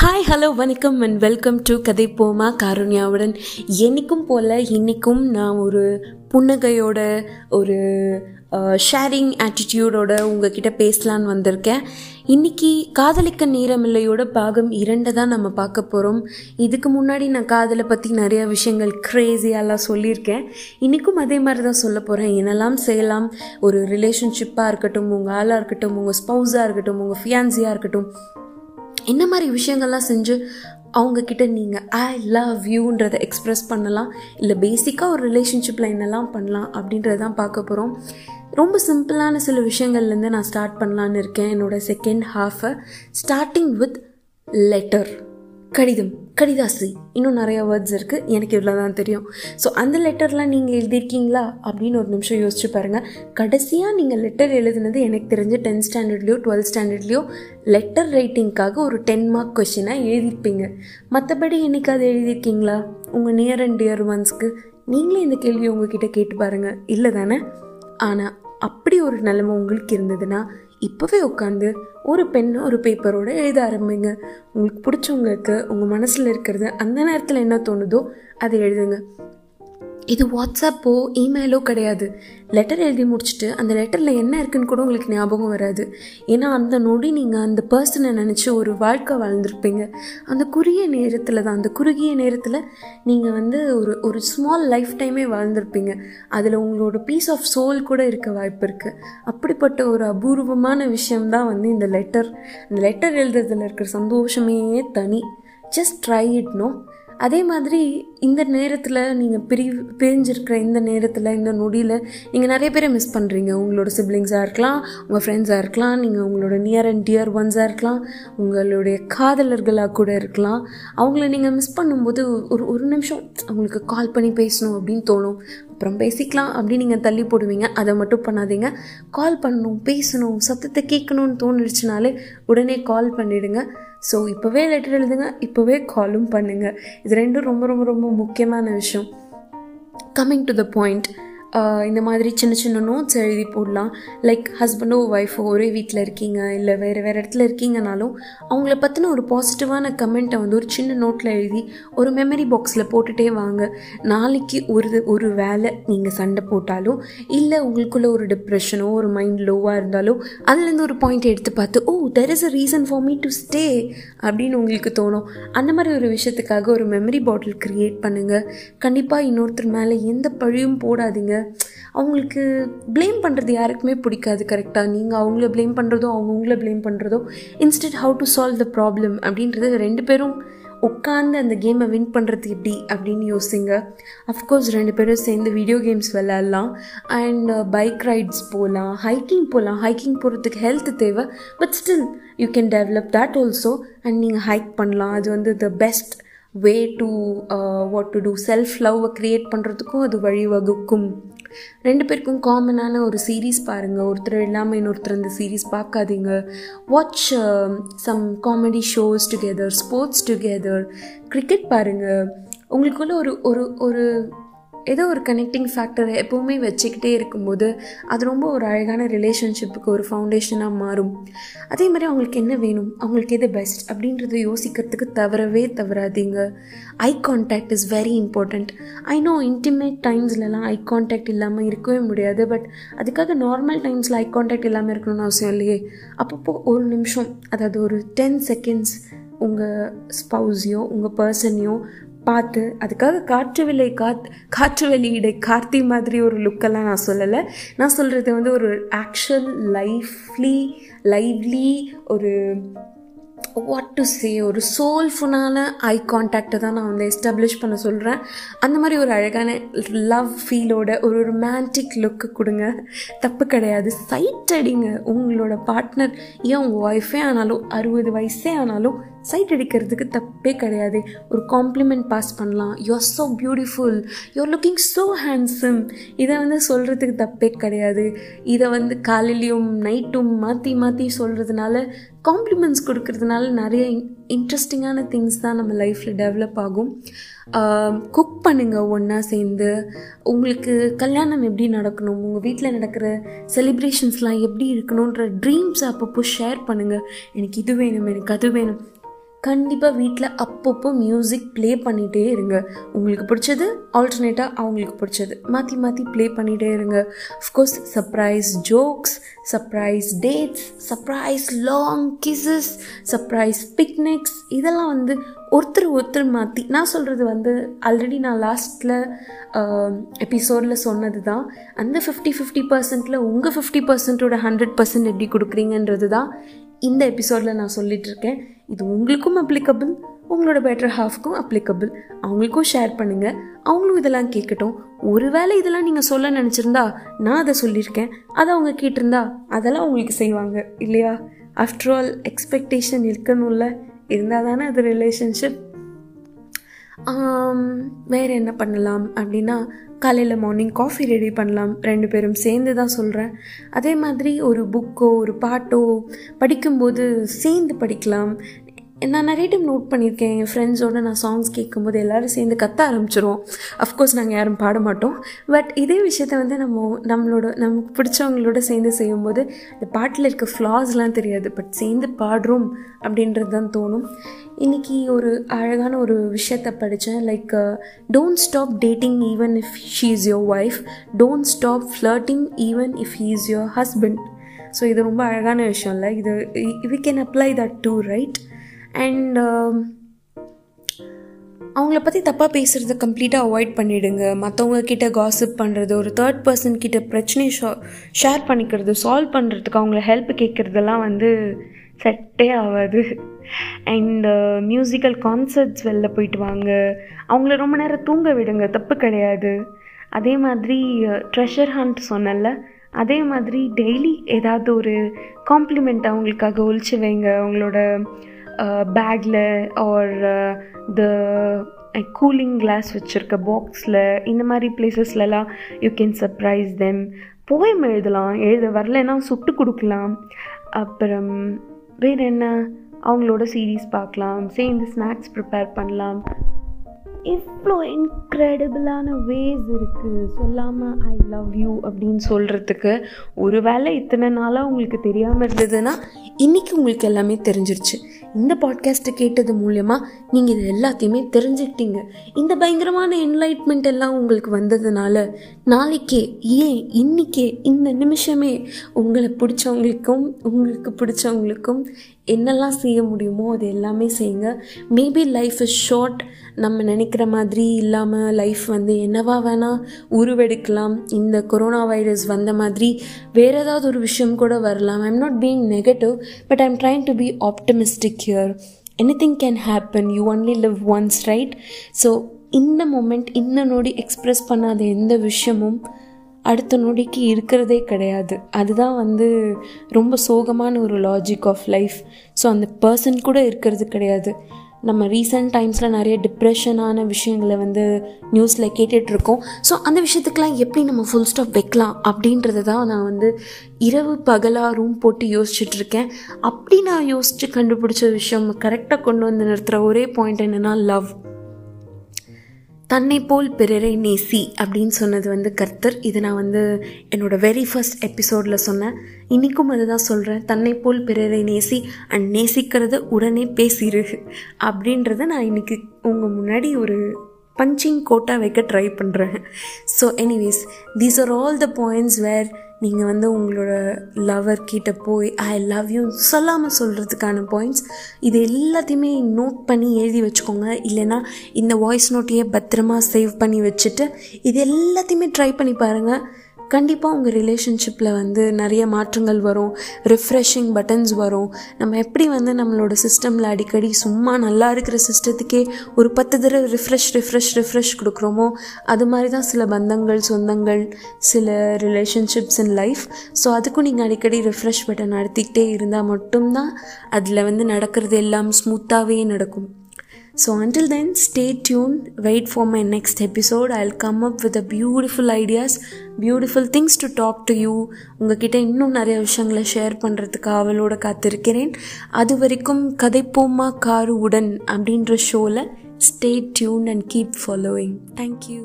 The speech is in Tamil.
ஹாய் ஹலோ வணக்கம் and welcome to Kadhai Poma காருண்யாவுடன். என்னைக்கும் போல் இன்றைக்கும் நான் ஒரு புன்னகையோட ஒரு ஷேரிங் ஆட்டிடியூடோட உங்ககிட்ட பேசலான்னு வந்திருக்கேன். இன்றைக்கி காதலிக்க நேரமில்லையோட பாகம் இரண்டை தான் நம்ம பார்க்க போகிறோம் இதுக்கு முன்னாடி நான் காதலை பற்றி நிறையா விஷயங்கள் க்ரேஸியாலாம் சொல்லியிருக்கேன். இன்றைக்கும் அதே மாதிரி தான் சொல்ல போகிறேன் என்னெல்லாம் செய்யலாம்? ஒரு ரிலேஷன்ஷிப்பாக இருக்கட்டும் உங்கள் ஆளாக இருக்கட்டும் உங்கள் ஸ்பௌஸாக இருக்கட்டும் உங்கள் ஃபியான்சியாக இருக்கட்டும் என்ன மாதிரி விஷயங்கள்லாம் செஞ்சு அவங்கக்கிட்ட நீங்கள் ஐ லவ் யூன்றதை எக்ஸ்ப்ரெஸ் பண்ணலாம். இல்லை பேசிக்காக ஒரு ரிலேஷன்ஷிப்பில் என்னெல்லாம் பண்ணலாம் அப்படின்றத தான் பார்க்க போகிறோம் ரொம்ப சிம்பிளான சில விஷயங்கள்லேருந்து நான் ஸ்டார்ட் பண்ணலான்னு இருக்கேன். என்னோடய செகண்ட் ஹாஃபை ஸ்டார்டிங் வித் லெட்டர் கடிதம். கடிதாசி இன்னும் நிறைய வேர்ட்ஸ் இருக்குது எனக்கு இவ்வளோ தான் தெரியும். ஸோ அந்த லெட்டர்லாம் நீங்கள் எழுதியிருக்கீங்களா? அப்படின்னு ஒரு நிமிஷம் யோசிச்சு பாருங்கள் கடைசியாக நீங்கள் லெட்டர் எழுதுனது எனக்கு தெரிஞ்ச டென்த் ஸ்டாண்டர்ட்லேயோ டுவெல்த் ஸ்டாண்டர்ட்லேயோ லெட்டர் ரைட்டிங்க்காக ஒரு டென் மார்க் கொஷினாக எழுதியிருப்பீங்க. மற்றபடி என்னைக்காவது எழுதியிருக்கீங்களா? உங்கள் நியர் அண்ட் டியர் ஒன்ஸ்க்கு நீங்களே இந்த கேள்வி உங்ககிட்ட கேட்டு பாருங்கள் இல்லை தானே? ஆனால் அப்படி ஒரு நிலைமை உங்களுக்கு இருந்ததுன்னா இப்போவே உட்காந்து ஒரு பெண்ணை ஒரு பேப்பரோடு எழுத ஆரம்பிங்க. உங்களுக்கு பிடிச்சவங்களுக்கு உங்கள் மனசில் இருக்கிறது அந்த நேரத்தில் என்ன தோணுதோ அதை எழுதுங்க. இது வாட்ஸ்அப்போ இமெயிலோ கிடையாது. லெட்டர் எழுதி முடிச்சுட்டு அந்த லெட்டரில் என்ன இருக்குன்னு கூட உங்களுக்கு ஞாபகம் வராது. ஏன்னா அந்த நொடி நீங்கள் அந்த பர்சனை நினச்சி ஒரு வாழ்க்கை வாழ்ந்துருப்பீங்க. அந்த குறுகிய நேரத்தில் தான் அந்த குறுகிய நேரத்தில் நீங்கள் வந்து ஒரு ஒரு ஸ்மால் லைஃப் டைமே வாழ்ந்துருப்பீங்க. அதில் உங்களோட பீஸ் ஆஃப் சோல் கூட இருக்க வாய்ப்பு இருக்குது அப்படிப்பட்ட ஒரு அபூர்வமான விஷயம்தான் வந்து இந்த லெட்டர் அந்த லெட்டர் எழுதுறதுல இருக்கிற சந்தோஷமே தனி. ஜஸ்ட் ட்ரை இட் நோ அதே மாதிரி இந்த நேரத்தில் நீங்கள் பிரி பிரிஞ்சிருக்கிற இந்த நேரத்தில் இந்த நொடியில் நீங்கள் நிறைய பேரை மிஸ் பண்ணுறீங்க உங்களோட சிப்ளிங்ஸாக இருக்கலாம் உங்கள் ஃப்ரெண்ட்ஸாக இருக்கலாம் நீங்கள் உங்களோட நியர் அண்ட் டியர் ஒன்ஸாக இருக்கலாம் உங்களுடைய காதலர்களாக கூட இருக்கலாம். அவங்கள நீங்கள் மிஸ் பண்ணும்போது ஒரு ஒரு நிமிஷம் அவங்களுக்கு கால் பண்ணி பேசணும் அப்படின்னு தோணும். அப்புறம் பேசிக்கலாம் அப்படின்னு நீங்கள் தள்ளி போடுவீங்க. அதை மட்டும் பண்ணாதீங்க. கால் பண்ணணும் பேசணும் சத்தத்தை கேட்கணும்னு தோணுச்சுனாலே உடனே கால் பண்ணிவிடுங்க ஸோ இப்போவே லெட்டர் எழுதுங்க இப்போவே காலும் பண்ணுங்கள் இது ரெண்டும் ரொம்ப ரொம்ப ரொம்ப முக்கியமான விஷயம். கம்மிங் டு த பாயிண்ட் இந்த மாதிரி சின்ன சின்ன நோட்ஸ் எழுதி போடலாம். லைக் ஹஸ்பண்டோ ஒய்ஃபோ ஒரே வீட்டில் இருக்கீங்க இல்லை வேறு வேறு இடத்துல இருக்கீங்கனாலும் அவங்கள பற்றின ஒரு பாசிட்டிவான கமெண்ட்டை வந்து ஒரு சின்ன நோட்டில் எழுதி ஒரு மெமரி பாக்ஸில் போட்டுகிட்டே வாங்க. நாளைக்கு ஒரு ஒரு வேலை நீங்கள் சண்டை போட்டாலும் இல்லை உங்களுக்குள்ளே ஒரு டிப்ரெஷனோ ஒரு மைண்ட் லோவாக இருந்தாலும் அதுலேருந்து ஒரு பாயிண்ட் எடுத்து பார்த்து ஓ there is a reason for me to stay அப்படின்னு உங்களுக்கு தோணும். அந்த மாதிரி ஒரு விஷயத்துக்காக ஒரு மெமரி பாட்டில் க்ரியேட் பண்ணுங்கள் கண்டிப்பாக இன்னொருத்தர் மேலே எந்த பழியும் போடாதீங்க. அவங்களுக்கு ப்ளேம் பண்ணுறது யாருக்குமே பிடிக்காது கரெக்டாக நீங்கள் அவங்கள ப்ளேம் பண்ணுறதோ அவங்க உங்களை ப்ளேம் பண்ணுறதோ instead how to solve the problem அப்படின்றது ரெண்டு பேரும் உட்காந்து அந்த கேமை வின் பண்ணுறது எப்படி அப்படின்னு யோசிங்க. அஃப்கோர்ஸ் ரெண்டு பேரும் சேர்ந்து வீடியோ கேம்ஸ் விளையாடலாம். அண்ட் பைக் ரைட்ஸ் போகலாம் ஹைக்கிங் போகலாம் ஹைக்கிங் போகிறதுக்கு ஹெல்த் தேவை but still you can develop that also and நீங்கள் ஹைக் பண்ணலாம். அது வந்து the best way to what to do self லவ்வை க்ரியேட் பண்ணுறதுக்கும் அது வழிவகுக்கும். ரெண்டு பேருக்கும் காமனான ஒரு சீரீஸ் பாருங்கள் ஒருத்தர் இல்லாமல் இன்னொருத்தர் அந்த சீரீஸ் பார்க்காதீங்க. Watch some comedy shows together sports together cricket பாருங்கள் உங்களுக்குள்ள ஒரு ஒரு ஒரு ஏதோ ஒரு கனெக்டிங் ஃபேக்டரை எப்போவுமே வச்சுக்கிட்டே இருக்கும்போது அது ரொம்ப ஒரு அழகான ரிலேஷன்ஷிப்புக்கு ஒரு ஃபவுண்டேஷனாக மாறும். அதே மாதிரி அவங்களுக்கு என்ன வேணும்? அவங்களுக்கு எது பெஸ்ட் அப்படின்றத யோசிக்கிறதுக்கு தவறவே தவறாதீங்க. Eye contact is very important I know intimate டைம்ஸ்லலாம் eye contact இல்லாமல் இருக்கவே முடியாது பட் அதுக்காக நார்மல் டைம்ஸில் ஐ கான்டாக்ட் இல்லாமல் இருக்கணும்னு அவசியம் இல்லையே. அப்பப்போ ஒரு நிமிஷம் அதாவது ஒரு டென் செகண்ட்ஸ் உங்கள் ஸ்பௌஸையோ உங்கள் பர்சனையோ பார்த்து அதுக்காக காற்று விலை காத் காற்று வெளியிடை கார்த்தி மாதிரி ஒரு லுக்கெல்லாம் நான் சொல்லலை. நான் சொல்கிறது வந்து ஒரு ஆக்ஷன் லைஃப்லி லைவ்லி ஒரு வாட் டு சே ஒரு சோல்ஃபுல்லான ஐ கான்டாக்டை தான் நான் வந்து எஸ்டாப்ளிஷ் பண்ண சொல்கிறேன் அந்த மாதிரி ஒரு அழகான லவ் ஃபீலோட ஒரு ரொமான்டிக் லுக்கு கொடுங்க. தப்பு கிடையாது. சைட் அடிங்க உங்களோட பார்ட்னர் ஏன் உங்கள் ஒய்ஃபே ஆனாலும் அறுபது வயசே ஆனாலும் சைட் அடிக்கிறதுக்கு தப்பே கிடையாது. ஒரு காம்ப்ளிமெண்ட் பாஸ் பண்ணலாம். You're so beautiful you're looking so handsome இதை வந்து சொல்கிறதுக்கு தப்பே கிடையாது. இதை வந்து காலையிலையும் நைட்டும் மாற்றி மாற்றி சொல்கிறதுனால காம்ப்ளிமெண்ட்ஸ் கொடுக்கறதுனால நிறைய இன்ட்ரெஸ்டிங்கான திங்ஸ் தான் நம்ம லைஃப்பில் டெவலப் ஆகும். குக் பண்ணுங்கள் ஒன்றா சேர்ந்து. உங்களுக்கு கல்யாணம் எப்படி நடக்கணும்? உங்கள் வீட்டில் நடக்கிற செலிப்ரேஷன்ஸ்லாம் எப்படி இருக்கணுன்ற ட்ரீம்ஸ் அப்பப்போ ஷேர் பண்ணுங்கள் எனக்கு இது வேணும் எனக்கு அது வேணும். கண்டிப்பாக வீட்டில் அப்பப்போ மியூசிக் ப்ளே பண்ணிகிட்டே இருங்க. உங்களுக்கு பிடிச்சது ஆல்டர்னேட்டாக அவங்களுக்கு பிடிச்சது. மாற்றி மாற்றி ப்ளே பண்ணிகிட்டே இருங்க. Of course surprise jokes surprise dates surprise long kisses surprise picnics இதெல்லாம் வந்து ஒருத்தர் ஒருத்தர் மாற்றி நான் சொல்கிறது வந்து ஆல்ரெடி நான் லாஸ்ட்டில் எபிசோடில் சொன்னது தான் அந்த ஃபிஃப்டி ஃபிஃப்டி பர்சன்ட்டில் உங்கள் ஃபிஃப்டி பர்சன்ட்டோட ஹண்ட்ரட் பர்சன்ட் எப்படி கொடுக்குறீங்கன்றது தான் இந்த எபிசோடில் நான் சொல்லிகிட்ருக்கேன் இது உங்களுக்கும் அப்ளிகபிள் உங்களோட பெட்டர் ஹாஃப்க்கும் அப்ளிகபிள் அவங்களுக்கும் ஷேர் பண்ணுங்கள் அவங்களும் இதெல்லாம் கேட்கட்டும் ஒருவேளை இதெல்லாம் நீங்கள் சொல்ல நினச்சிருந்தா நான் அதை சொல்லியிருக்கேன். அதை அவங்க கேட்டிருந்தா அதெல்லாம் உங்களுக்கு செய்வாங்க இல்லையா? ஆஃப்டர் ஆல் எக்ஸ்பெக்டேஷன் இருக்கணும்ல. இருந்தால் தானே அது ரிலேஷன்ஷிப் வேறு என்ன பண்ணலாம் அப்படின்னா காலையில் மார்னிங் காஃபி ரெடி பண்ணலாம். ரெண்டு பேரும் சேர்ந்து தான் சொல்கிறேன் அதே மாதிரி ஒரு புக்கோ ஒரு பாட்டோ படிக்கும்போது சேர்ந்து படிக்கலாம். நான் நிறைய டைம் நோட் பண்ணியிருக்கேன். என் ஃப்ரெண்ட்ஸோடு நான் சாங்ஸ் கேட்கும்போது எல்லோரும் சேர்ந்து கத்த ஆரம்பிச்சிருவோம். அஃப்கோர்ஸ் நாங்கள் யாரும் பாட மாட்டோம். பட் இதே விஷயத்த வந்து நம்ம நம்மளோட நமக்கு பிடிச்சவங்களோட சேர்ந்து செய்யும்போது அந்த பாட்டில் இருக்க ஃப்ளாஸ்லாம் தெரியாது. பட் சேர்ந்து பாடுறோம் அப்படின்றது தான் தோணும். இன்றைக்கி ஒரு அழகான ஒரு விஷயத்த படித்தேன் like don't stop dating even if she is your wife don't stop flirting even if he is your husband so இது ரொம்ப அழகான விஷயம் இல்லை? இது we can apply that too right and um, அவங்கள பற்றி தப்பாக பேசுகிறத கம்ப்ளீட்டாக அவாய்ட் பண்ணிவிடுங்க மற்றவங்க கிட்ட காசிப் பண்ணுறது ஒரு தேர்ட் பர்சன் கிட்ட பிரச்சனையை ஷா ஷேர் பண்ணிக்கிறது சால்வ் பண்ணுறதுக்கு அவங்கள ஹெல்ப் கேட்குறதெல்லாம் வந்து செட்டே ஆகாது. அண்ட் மியூசிக்கல் கான்சர்ட்ஸ் வெளில போயிட்டு வாங்க. அவங்கள ரொம்ப நேரம் தூங்க விடுங்க தப்பு கிடையாது. அதே மாதிரி ட்ரெஷர் ஹண்ட் சொன்னல அதே மாதிரி டெய்லி ஏதாவது ஒரு காம்ப்ளிமெண்ட் அவங்களுக்காக ஒழிச்சு வைங்க. அவங்களோட பேக்கில் ஆர் த கூலிங் கிளாஸ் வச்சுருக்க பாக்ஸில் இந்த மாதிரி பிளேசஸ்லலாம் you can surprise them poem எழுதலாம். எழுத வரலன்னா சுட்டு கொடுக்கலாம். அப்புறம் வேறு என்ன? அவங்களோட சீரீஸ் பார்க்கலாம். சேர்ந்து ஸ்நாக்ஸ் ப்ரிப்பேர் பண்ணலாம். இவ்வளோ இன்க்ரெடிபிளான வேஸ் இருக்குது சொல்லாமல் ஐ லவ் யூ அப்படின்னு சொல்கிறதுக்கு ஒரு வேளை இத்தனை நாளாக உங்களுக்கு தெரியாமல் இருந்ததுன்னா இன்றைக்கி உங்களுக்கு எல்லாமே தெரிஞ்சிருச்சு. இந்த பாட்காஸ்ட்டை கேட்டது மூலயமா நீங்கள் இது எல்லாத்தையுமே தெரிஞ்சுக்கிட்டீங்க. இந்த பயங்கரமான என்லைட்மெண்ட் எல்லாம் உங்களுக்கு வந்ததுனால நாளைக்கே ஏன் இன்றைக்கே இந்த நிமிஷமே உங்களை பிடிச்சவங்களுக்கும் உங்களுக்கு பிடிச்சவங்களுக்கும் என்னெல்லாம் செய்ய முடியுமோ அது எல்லாமே செய்யுங்க. மேபி லைஃப் இஸ் ஷார்ட் நம்ம நினைக்கிற மாதிரி இல்லாமல் லைஃப் வந்து என்னவா வேணால் உருவெடுக்கலாம். இந்த கொரோனா வைரஸ் வந்த மாதிரி வேறு ஏதாவது ஒரு விஷயம் கூட வரலாம். I'm not being negative but I'm trying to be optimistic here anything can happen you only live once right so இந்த மூமெண்ட் இந்த நொடி எக்ஸ்ப்ரெஸ் பண்ணாத எந்த விஷயமும் அடுத்த நொடிக்கு இருக்கிறதே கிடையாது. அதுதான் வந்து ரொம்ப சோகமான ஒரு லாஜிக் ஆஃப் லைஃப் ஸோ அந்த பர்சன் கூட இருக்கிறது கிடையாது. நம்ம ரீசெண்ட் டைம்ஸில் நிறைய டிப்ரெஷனான விஷயங்களை வந்து நியூஸில் கேட்டுட்ருக்கோம் ஸோ அந்த விஷயத்துக்கெலாம் எப்படி நம்ம ஃபுல் ஸ்டாப் வைக்கலாம் அப்படின்றத தான் நான் வந்து இரவு பகலாக ரூம் போட்டு யோசிச்சுட்ருக்கேன் அப்படி நான் யோசித்து கண்டுபிடிச்ச விஷயம் கரெக்டாக கொண்டு வந்து நிறுத்துகிற ஒரே பாயிண்ட் என்னென்னா லவ் தன்னை போல் பிறரை நேசி அப்படின்னு சொன்னது வந்து கர்த்தர். இது நான் வந்து என்னோடய வெரி ஃபர்ஸ்ட் எபிசோடில் சொன்னேன். இன்றைக்கும் அதுதான் சொல்கிறேன் தன்னை போல் பிறரை நேசி அண்ட் நேசிக்கிறத உடனே பேசிடு அப்படின்றத நான் இன்றைக்கி உங்கள் முன்னாடி ஒரு பஞ்சிங் கோட்டாக வைக்க ட்ரை பண்ணுறேன் so anyways these are all the points where நீங்கள் வந்து உங்களோட லவர் கிட்ட போய் ஐ லவ் யூ சொல்லாமல் சொல்கிறதுக்கான பாயிண்ட்ஸ் இது எல்லாத்தையுமே நோட் பண்ணி எழுதி வச்சுக்கோங்க. இல்லைன்னா இந்த வாய்ஸ் நோட்டையே பத்திரமா சேவ் பண்ணி வச்சுட்டு இது எல்லாத்தையுமே ட்ரை பண்ணி பாருங்கள் கண்டிப்பாக உங்கள் ரிலேஷன்ஷிப்பில் வந்து நிறைய மாற்றங்கள் வரும். ரிஃப்ரெஷிங் பட்டன்ஸ் வரும். நம்ம எப்படி வந்து நம்மளோட சிஸ்டமில் அடிக்கடி சும்மா நல்லா இருக்கிற சிஸ்டத்துக்கே ஒரு பத்து தடவை ரிஃப்ரெஷ் ரிஃப்ரெஷ் ரிஃப்ரெஷ் கொடுக்குறோமோ அது மாதிரி தான் சில பந்தங்கள் சொந்தங்கள் சில ரிலேஷன்ஷிப்ஸ் இன் லைஃப் ஸோ அதுக்கும் நீங்கள் அடிக்கடி ரிஃப்ரெஷ் பட்டன் நடத்திக்கிட்டே இருந்தால் மட்டும்தான் அதில் வந்து நடக்கிறது எல்லாம் ஸ்மூத்தாகவே நடக்கும். So until then, stay tuned. Wait for my next episode. I'll come up with a beautiful ideas, beautiful things to talk to you. உங்ககிட்ட இன்னும் நிறைய விஷயங்களை ஷேர் பண்ணுறதுக்கு அவளோட காத்திருக்கிறேன் அது வரைக்கும் கதைப்போமா காரு உடன் அப்படின்ற ஷோவில் stay tune and keep following thank you